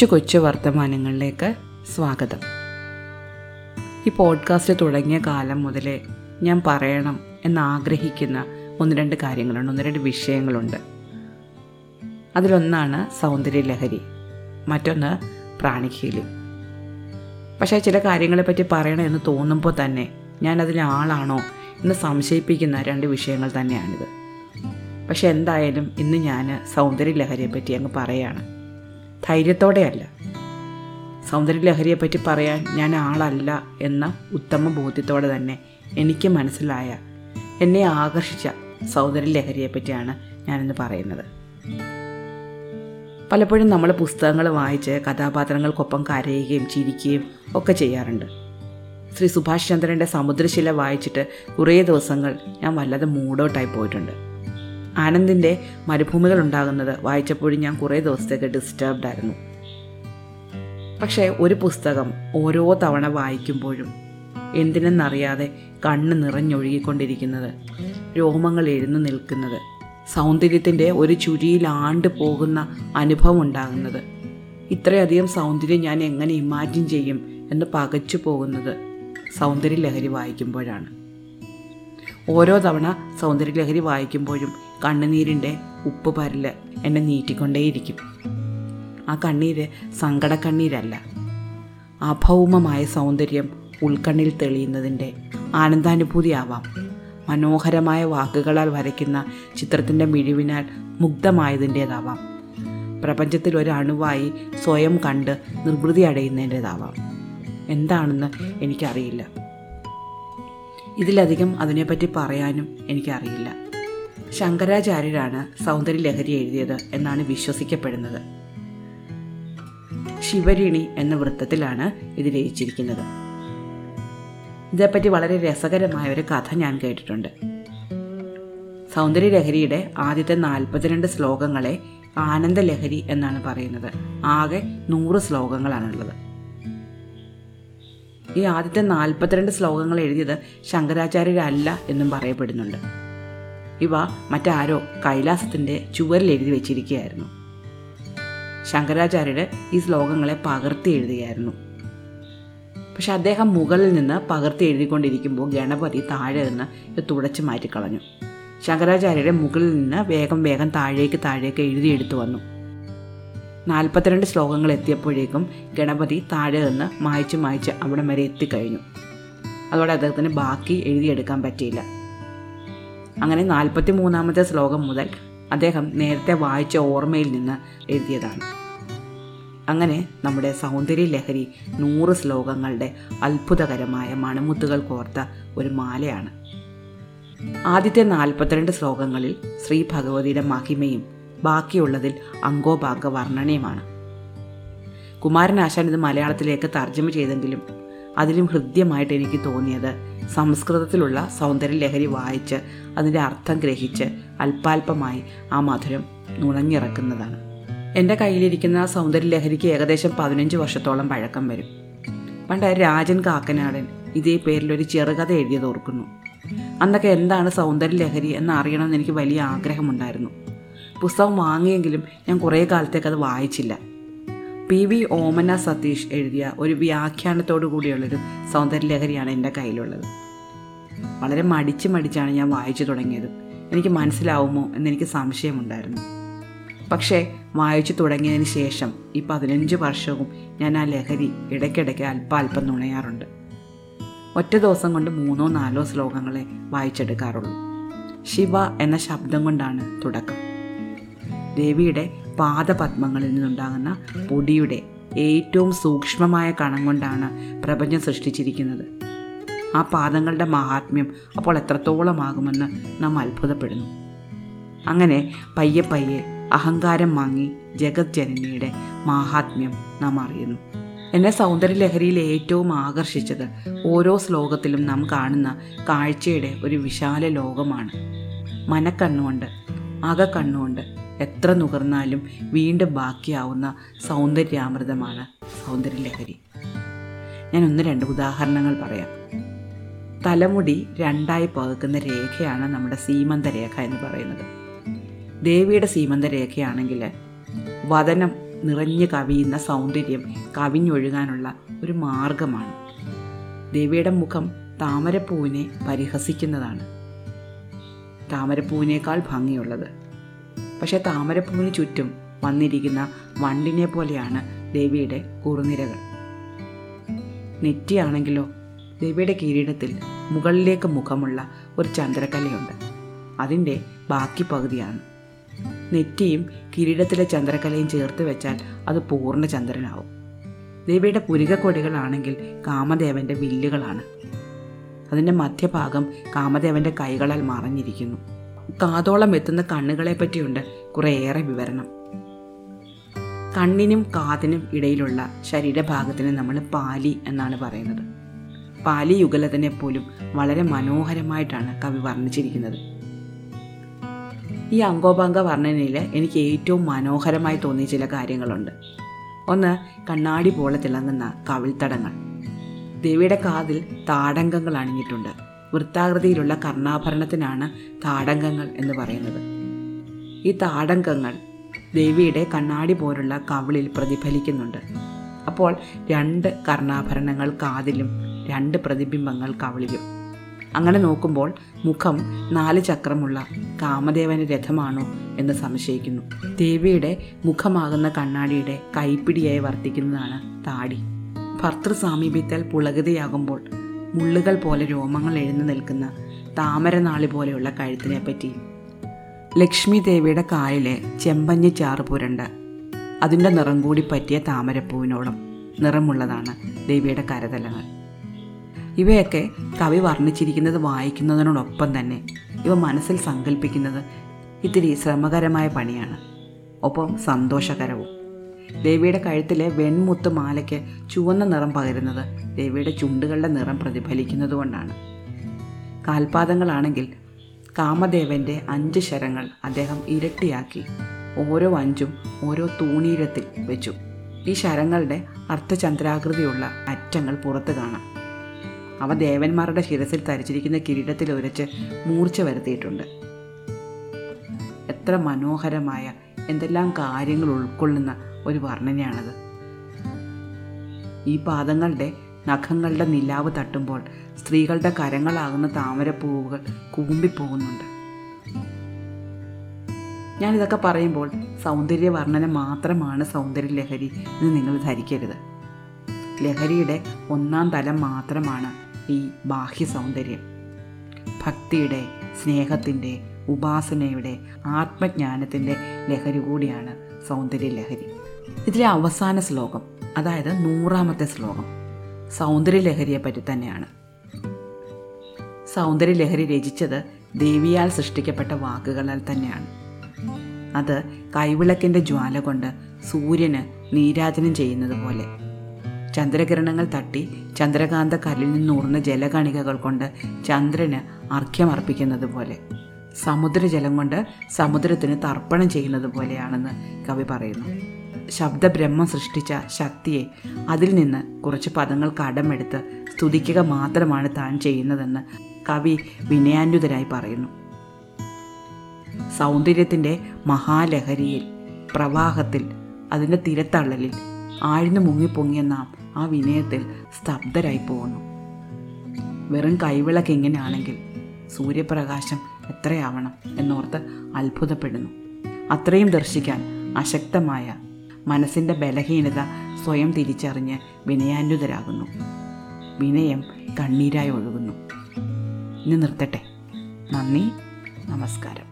കൊച്ചു കൊച്ചു വർത്തമാനങ്ങളിലേക്ക് സ്വാഗതം. ഈ പോഡ്കാസ്റ്റ് തുടങ്ങിയ കാലം മുതലേ ഞാൻ പറയണം എന്നാഗ്രഹിക്കുന്ന ഒന്ന് രണ്ട് കാര്യങ്ങളുണ്ട് ഒന്ന് രണ്ട് വിഷയങ്ങളുണ്ട്. അതിലൊന്നാണ് സൗന്ദര്യലഹരി മറ്റൊന്ന് പ്രാണിശീലി പക്ഷേ ചില കാര്യങ്ങളെപ്പറ്റി പറയണം എന്ന് തോന്നുമ്പോൾ തന്നെ ഞാൻ ആളാണോ എന്ന് സംശയിപ്പിക്കുന്ന രണ്ട് വിഷയങ്ങൾ തന്നെയാണിത്. പക്ഷെ എന്തായാലും ഇന്ന് ഞാൻ സൗന്ദര്യലഹരിയെപ്പറ്റി അങ്ങ് പറയാണ്. ധൈര്യത്തോടെയല്ല. സൗന്ദര്യലഹരിയെപ്പറ്റി പറയാൻ ഞാൻ ആളല്ല എന്ന ഉത്തമ ബോധ്യത്തോടെ തന്നെ എനിക്ക് മനസ്സിലായ എന്നെ ആകർഷിച്ച സൗന്ദര്യലഹരിയെപ്പറ്റിയാണ് ഞാനിന്ന് പറയുന്നത്. പലപ്പോഴും നമ്മൾ പുസ്തകങ്ങൾ വായിച്ച് കഥാപാത്രങ്ങൾക്കൊപ്പം കരയുകയും ചിരിക്കുകയും ഒക്കെ ചെയ്യാറുണ്ട്. ശ്രീ സുഭാഷ് ചന്ദ്രന്റെ സമുദ്രശില വായിച്ചിട്ട് കുറേ ദിവസങ്ങൾ ഞാൻ വല്ലാതെ മൂഡൗട്ടായി പോയിട്ടുണ്ട്. ആനന്ദിന്റെ മരുഭൂമികൾ ഉണ്ടാകുന്നത് വായിച്ചപ്പോഴും ഞാൻ കുറേ ദിവസത്തേക്ക് ഡിസ്റ്റർബ്ഡ് ആയിരുന്നു. പക്ഷേ ഒരു പുസ്തകം ഓരോ തവണ വായിക്കുമ്പോഴും എന്തിനെന്നറിയാതെ കണ്ണ് നിറഞ്ഞൊഴുകിക്കൊണ്ടിരിക്കുന്നത് രോമങ്ങൾ എഴുന്നു നിൽക്കുന്നത് സൗന്ദര്യത്തിന്റെ ഒരു ചുരിയിലാണ്ട് പോകുന്ന അനുഭവം ഉണ്ടാകുന്നത്. ഇത്രയധികം സൗന്ദര്യം ഞാൻ എങ്ങനെ ഇമാജിൻ ചെയ്യും എന്ന് പകച്ചു പോകുന്നത് സൗന്ദര്യലഹരി വായിക്കുമ്പോഴാണ്. ഓരോ തവണ സൗന്ദര്യലഹരി വായിക്കുമ്പോഴും കണ്ണുനീരിന്റെ ഉപ്പ് പരൽ എന്നെ നീട്ടിക്കൊണ്ടേയിരിക്കും ആ കണ്ണീര് സങ്കടക്കണ്ണീരല്ല അഭൗമമായ സൗന്ദര്യം ഉൾക്കണ്ണിൽ തെളിയുന്നതിന്റെ ആനന്ദാനുഭൂതിയാവാം. മനോഹരമായ വാക്കുകളാൽ വരയ്ക്കുന്ന ചിത്രത്തിന്റെ മിഴിവിനാൽ മുഗ്ധമായതിന്റേതാവാം. പ്രപഞ്ചത്തിൽ ഒരു അണുവായി സ്വയം കണ്ട് നിർവൃതി അടയുന്നതിന്റേതാവാം. എന്താണെന്ന് എനിക്കറിയില്ല. ഇതിലധികം അതിനെപ്പറ്റി പറയാനും എനിക്കറിയില്ല. ശങ്കരാചാര്യരാണ് സൗന്ദര്യലഹരി എഴുതിയത് എന്നാണ് വിശ്വസിക്കപ്പെടുന്നത്. ശിവരിണി എന്ന വൃത്തത്തിലാണ് ഇത് രചിച്ചിരിക്കുന്നത്. ഇതേപ്പറ്റി വളരെ രസകരമായ ഒരു കഥ ഞാൻ കേട്ടിട്ടുണ്ട്. സൗന്ദര്യലഹരിയുടെ ആദ്യത്തെ നാൽപ്പത്തിരണ്ട് ശ്ലോകങ്ങളെ ആനന്ദലഹരി എന്നാണ് പറയുന്നത്. ആകെ നൂറ് ശ്ലോകങ്ങളാണുള്ളത്. ഈ ആദ്യത്തെ നാൽപ്പത്തിരണ്ട് ശ്ലോകങ്ങൾ എഴുതിയത് ശങ്കരാചാര്യരല്ല എന്നും പറയപ്പെടുന്നുണ്ട്. ഇവ മറ്റാരോ കൈലാസത്തിന്റെ ചുവരിൽ എഴുതി വെച്ചിരിക്കുകയായിരുന്നു. ശങ്കരാചാര്യരെ ഈ ശ്ലോകങ്ങളെ പകർത്തി എഴുതുകയായിരുന്നു. പക്ഷെ അദ്ദേഹം മുകളിൽ നിന്ന് പകർത്തി എഴുതിക്കൊണ്ടിരിക്കുമ്പോൾ ഗണപതി താഴെ നിന്ന് തുടച്ചു മാറ്റിക്കളഞ്ഞു. ശങ്കരാചാര്യരുടെ മുകളിൽ നിന്ന് വേഗം വേഗം താഴേക്ക് താഴേക്ക് എഴുതിയെടുത്തു വന്നു. നാൽപ്പത്തിരണ്ട് ശ്ലോകങ്ങൾ എത്തിയപ്പോഴേക്കും ഗണപതി താഴെ നിന്ന് മായ്ച്ച് മായ്ച്ച് അവിടം വരെ എത്തിക്കഴിഞ്ഞു. അതോടെ അദ്ദേഹത്തിന് ബാക്കി എഴുതിയെടുക്കാൻ പറ്റിയില്ല. അങ്ങനെ നാൽപ്പത്തി മൂന്നാമത്തെ ശ്ലോകം മുതൽ അദ്ദേഹം നേരത്തെ വായിച്ച ഓർമ്മയിൽ നിന്ന് എഴുതിയതാണ്. അങ്ങനെ നമ്മുടെ സൗന്ദര്യ ലഹരി നൂറ് ശ്ലോകങ്ങളുടെ അത്ഭുതകരമായ മണമുത്തുകൾ കോർത്ത ഒരു മാലയാണ്. ആദ്യത്തെ നാൽപ്പത്തിരണ്ട് ശ്ലോകങ്ങളിൽ ശ്രീ ഭഗവതിയുടെ മഹിമയും ബാക്കിയുള്ളതിൽ അങ്കോഭാഗ വർണനയുമാണ് കുമാരനാശാൻ ഇത് മലയാളത്തിലേക്ക് തർജമ ചെയ്തെങ്കിലും അതിലും ഹൃദ്യമായിട്ട് എനിക്ക് തോന്നിയത് സംസ്കൃതത്തിലുള്ള സൗന്ദര്യ ലഹരി വായിച്ച് അതിന്റെ അർത്ഥം ഗ്രഹിച്ച് അല്പാൽപമായി ആ മധുരം നുണഞ്ഞിറക്കുന്നതാണ്. എന്റെ കയ്യിലിരിക്കുന്ന സൗന്ദര്യ ലഹരിക്ക് ഏകദേശം പതിനഞ്ച് വർഷത്തോളം പഴക്കം വരും. പണ്ട് രാജൻ കാക്കനാടൻ ഇതേ പേരിൽ ഒരു ചെറുകഥ എഴുതിയത് ഓർക്കുന്നു. അന്നൊക്കെ എന്താണ് സൗന്ദര്യ ലഹരി എന്ന് അറിയണമെന്ന് എനിക്ക് വലിയ ആഗ്രഹമുണ്ടായിരുന്നു. പുസ്തകം വാങ്ങിയെങ്കിലും ഞാൻ കുറേ കാലത്തേക്ക് അത് വായിച്ചില്ല. പി വി ഓമന സതീഷ് എഴുതിയ ഒരു വ്യാഖ്യാനത്തോടു കൂടിയുള്ളൊരു സൗന്ദര്യലഹരിയാണ് എന്റെ കയ്യിലുള്ളത്. വളരെ മടിച്ച് മടിച്ചാണ് ഞാൻ വായിച്ചു തുടങ്ങിയത്. എനിക്ക് മനസ്സിലാവുമോ എന്നെനിക്ക് സംശയമുണ്ടായിരുന്നു. പക്ഷേ വായിച്ചു തുടങ്ങിയതിന് ശേഷം ഈ പതിനഞ്ച് വർഷവും ഞാൻ ആ ലഹരി ഇടയ്ക്കിടയ്ക്ക് അല്പ അല്പം നുണയാറുണ്ട്. ഒറ്റ ദിവസം കൊണ്ട് മൂന്നോ നാലോ ശ്ലോകങ്ങളെ വായിച്ചെടുക്കാറുള്ളൂ. ശിവ എന്ന ശബ്ദം കൊണ്ടാണ് തുടക്കം. ദേവിയുടെ പാദപത്മങ്ങളിൽ നിന്നുണ്ടാകുന്ന പൊടിയുടെ ഏറ്റവും സൂക്ഷ്മമായ കണം കൊണ്ടാണ് പ്രപഞ്ചം സൃഷ്ടിച്ചിരിക്കുന്നത്. ആ പാദങ്ങളുടെ മഹാത്മ്യം അപ്പോൾ എത്രത്തോളമാകുമെന്ന് നാം അത്ഭുതപ്പെടുന്നു. അങ്ങനെ പയ്യെ പയ്യെ അഹങ്കാരം വാങ്ങി ജഗത് ജനനിയുടെ മാഹാത്മ്യം നാം അറിയുന്നു. എന്നെ സൗന്ദര്യലഹരിയിൽ ഏറ്റവും ആകർഷിച്ചത് ഓരോ ശ്ലോകത്തിലും നാം കാണുന്ന കാഴ്ചയുടെ ഒരു വിശാല ലോകമാണ്. മനക്കണ്ണുകൊണ്ട് അകക്കണ്ണുകൊണ്ട് എത്ര നുകർന്നാലും വീണ്ടും ബാക്കിയാവുന്ന സൗന്ദര്യാമൃതമാണ് സൗന്ദര്യലഹരി. ഞാൻ ഒന്ന് രണ്ട് ഉദാഹരണങ്ങൾ പറയാം. തലമുടി രണ്ടായി പകുക്കുന്ന രേഖയാണ് നമ്മുടെ സീമന്ത രേഖ എന്ന് പറയുന്നത്. ദേവിയുടെ സീമന്ത രേഖയാണെങ്കിൽ വതനം നിറഞ്ഞു കവിയുന്ന സൗന്ദര്യം കവിഞ്ഞൊഴുകാനുള്ള ഒരു മാർഗമാണ്. ദേവിയുടെ മുഖം താമരപ്പൂവിനെ പരിഹസിക്കുന്നതാണ്. താമരപ്പൂവിനേക്കാൾ ഭംഗിയുള്ളത്. പക്ഷെ താമരപ്പൂവിന് ചുറ്റും വന്നിരിക്കുന്ന വണ്ടിനെ പോലെയാണ് ദേവിയുടെ കുറുനിരകൾ. നെറ്റിയാണെങ്കിലോ ദേവിയുടെ കിരീടത്തിൽ മുകളിലേക്ക് മുഖമുള്ള ഒരു ചന്ദ്രകലയുണ്ട്. അതിന്റെ ബാക്കി പകുതിയാണ്. നെറ്റിയും കിരീടത്തിലെ ചന്ദ്രകലയും ചേർത്ത് വെച്ചാൽ അത് പൂർണ ചന്ദ്രനാവും. ദേവിയുടെ പുരികക്കൊടികളാണെങ്കിൽ കാമദേവന്റെ വില്ലുകളാണ്. അതിന്റെ മധ്യഭാഗം കാമദേവന്റെ കൈകളാൽ മറഞ്ഞിരിക്കുന്നു. കാതോളം എത്തുന്ന കണ്ണുകളെ പറ്റിയുണ്ട് കുറേയേറെ വിവരണം. കണ്ണിനും കാതിനും ഇടയിലുള്ള ശരീരഭാഗത്തിന് നമ്മൾ പാലി എന്നാണ് പറയുന്നത്. പാലി യുഗലത്തിനെ പോലും വളരെ മനോഹരമായിട്ടാണ് കവി വർണിച്ചിരിക്കുന്നത്. ഈ അങ്കോപാങ്ക വർണനയിൽ എനിക്ക് ഏറ്റവും മനോഹരമായി തോന്നിയ ചില കാര്യങ്ങളുണ്ട്. ഒന്ന് കണ്ണാടി പോലെ തിളങ്ങുന്ന കവിൾത്തടങ്ങൾ. ദേവിയുടെ കാതിൽ താടങ്കങ്ങൾ അണിഞ്ഞിട്ടുണ്ട്. വൃത്താകൃതിയിലുള്ള കർണാഭരണത്തിനാണ് താടങ്കങ്ങൾ എന്ന് പറയുന്നത്. ഈ താടങ്കങ്ങൾ ദേവിയുടെ കണ്ണാടി പോലുള്ള കവിളിൽ പ്രതിഫലിക്കുന്നുണ്ട്. അപ്പോൾ രണ്ട് കർണാഭരണങ്ങൾ കാതിലും രണ്ട് പ്രതിബിംബങ്ങൾ കവിളിലും. അങ്ങനെ നോക്കുമ്പോൾ മുഖം നാല് ചക്രമുള്ള കാമദേവന്റെ രഥമാണോ എന്ന് സംശയിക്കുന്നു. ദേവിയുടെ മുഖമാകുന്ന കണ്ണാടിയുടെ കൈപ്പിടിയായി വർത്തിക്കുന്നതാണ് താടി. ഭർത്തൃ സാമീപ്യത്താൽ പുളകതയാകുമ്പോൾ മുള്ളുകൾ പോലെ രോമങ്ങൾ എഴുന്നു നിൽക്കുന്ന താമരനാളി പോലെയുള്ള കഴുത്തിനെ പറ്റി ലക്ഷ്മി ദേവിയുടെ കാലിലെ ചെമ്പഞ്ഞ് ചാറ് പുരണ്ട്. അതിന്റെ നിറം കൂടി പറ്റിയ താമരപ്പൂവിനോളം നിറമുള്ളതാണ് ദേവിയുടെ കരതലങ്ങൾ. ഇവയൊക്കെ കവി വർണിച്ചിരിക്കുന്നത് വായിക്കുന്നതിനോടൊപ്പം തന്നെ ഇവ മനസ്സിൽ സങ്കല്പിക്കുന്നത് ഇത്തിരി ശ്രമകരമായ പണിയാണ്. ഒപ്പം സന്തോഷകരവും. ദേവിയുടെ കഴുത്തിലെ വെൺമുത്ത് മാലയ്ക്ക് ചുവന്ന നിറം പകരുന്നത് ദേവിയുടെ ചുണ്ടുകളുടെ നിറം പ്രതിഫലിക്കുന്നതുകൊണ്ടാണ് കാൽപാദങ്ങളാണെങ്കിൽ കാമദേവന്റെ അഞ്ച് ശരങ്ങൾ അദ്ദേഹം ഇരട്ടിയാക്കി ഓരോ അഞ്ചും ഓരോ തൂണീരത്തിൽ വെച്ചു. ഈ ശരങ്ങളുടെ അർത്ഥചന്ദ്രാകൃതിയുള്ള അറ്റങ്ങൾ പുറത്ത് കാണാം. അവ ദേവന്മാരുടെ ശിരസിൽ തരിച്ചിരിക്കുന്ന കിരീടത്തിൽ ഉരച്ച് മൂർച്ച വരുത്തിയിട്ടുണ്ട്. എത്ര മനോഹരമായ എന്തെല്ലാം കാര്യങ്ങൾ ഉൾക്കൊള്ളുന്ന ഒരു വർണനയാണത്. ഈ പാദങ്ങളുടെ നഖങ്ങളുടെ നിലാവ് തട്ടുമ്പോൾ സ്ത്രീകളുടെ കരങ്ങളാകുന്ന താമരപ്പൂവുകൾ കൂമ്പിപ്പോകുന്നുണ്ട്. ഞാനിതൊക്കെ പറയുമ്പോൾ സൗന്ദര്യ വർണന മാത്രമാണ് സൗന്ദര്യ ലഹരി എന്ന് നിങ്ങൾ ധരിക്കരുത്. ലഹരിയുടെ ഒന്നാം തലം മാത്രമാണ് ഈ ബാഹ്യ സൗന്ദര്യം. ഭക്തിയുടെ സ്നേഹത്തിന്റെ ഉപാസനയുടെ ആത്മജ്ഞാനത്തിന്റെ ലഹരി കൂടിയാണ് സൗന്ദര്യ ലഹരി. ഇതിലെ അവസാന ശ്ലോകം അതായത് നൂറാമത്തെ ശ്ലോകം സൗന്ദര്യ ലഹരിയെ പറ്റി തന്നെയാണ്. സൗന്ദര്യ ലഹരി രചിച്ചത് ദേവിയാൽ സൃഷ്ടിക്കപ്പെട്ട വാക്കുകളാൽ തന്നെയാണ്. അത് കൈവിളക്കിന്റെ ജ്വാല കൊണ്ട് സൂര്യന് നീരാജനം ചെയ്യുന്നത് പോലെ. ചന്ദ്രകിരണങ്ങൾ തട്ടി ചന്ദ്രകാന്ത കല്ലിൽ നിന്നൂർന്ന ജലകണികകൾ കൊണ്ട് ചന്ദ്രന് അർഘ്യമർപ്പിക്കുന്നത് പോലെ. സമുദ്രജലം കൊണ്ട് സമുദ്രത്തിന് തർപ്പണം ചെയ്യുന്നത് പോലെയാണെന്ന് കവി പറയുന്നു. ശബ്ദബ്രഹ്മം സൃഷ്ടിച്ച ശക്തിയെ അതിൽ നിന്ന് കുറച്ച് പദങ്ങൾ കടമെടുത്ത് സ്തുതിക്കുക മാത്രമാണ് താൻ ചെയ്യുന്നതെന്ന് കവി വിനയാന്വിതരായി പറയുന്നു. സൗന്ദര്യത്തിന്റെ മഹാലഹരിയിൽ പ്രവാഹത്തിൽ അതിന്റെ തിരത്തള്ളലിൽ ആഴ്ന്നു മുങ്ങിപ്പൊങ്ങിയ നാം ആ വിനയത്തിൽ സ്തബ്ധരായി പോകുന്നു. വെറും കൈവിളക്ക് എങ്ങനെയാണെങ്കിൽ സൂര്യപ്രകാശം എത്രയാവണം എന്നോർത്ത് അത്ഭുതപ്പെടുന്നു. അത്രയും ദർശിക്കാൻ അശക്തമായ മനസ്സിന്റെ ബലഹീനത സ്വയം തിരിച്ചറിഞ്ഞ് വിനയാന്വിതരാകുന്നു. വിനയം കണ്ണീരായി ഒഴുകുന്നു. ഇനി നിർത്തട്ടെ. നന്ദി. നമസ്കാരം.